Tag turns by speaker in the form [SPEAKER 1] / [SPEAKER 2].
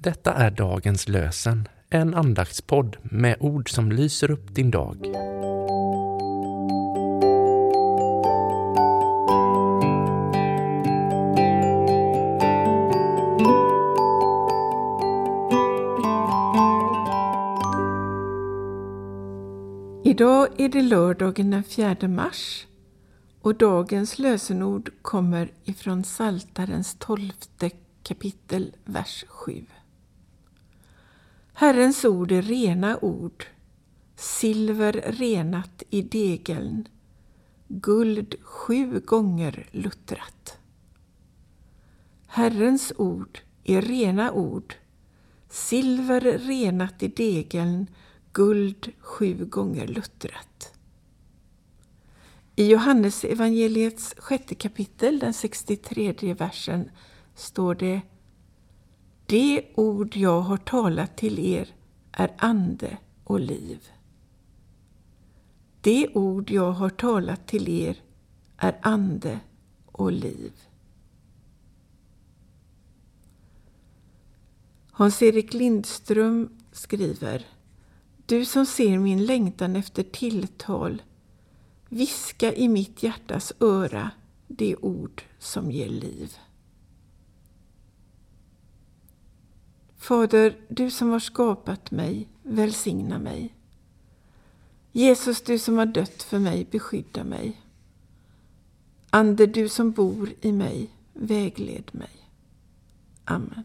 [SPEAKER 1] Detta är dagens lösen, en andaktspodd med ord som lyser upp din dag.
[SPEAKER 2] Idag är det lördagen den 4 mars och dagens lösenord kommer ifrån Saltarens tolfte kapitel, vers 7. Herrens ord är rena ord, silver renat i degeln, guld sju gånger luttrat. Herrens ord är rena ord, silver renat i degeln, guld sju gånger luttrat. I Johannes evangeliets sjätte kapitel, den 63 versen, står det det ord jag har talat till er är ande och liv. Det ord jag har talat till er är ande och liv. Hans-Erik Lindström skriver Du som ser min längtan efter tilltal viska i mitt hjärtas öra det ord som ger liv. Fader, du som har skapat mig, välsigna mig. Jesus, du som har dött för mig, beskydda mig. Ande, du som bor i mig, vägled mig. Amen.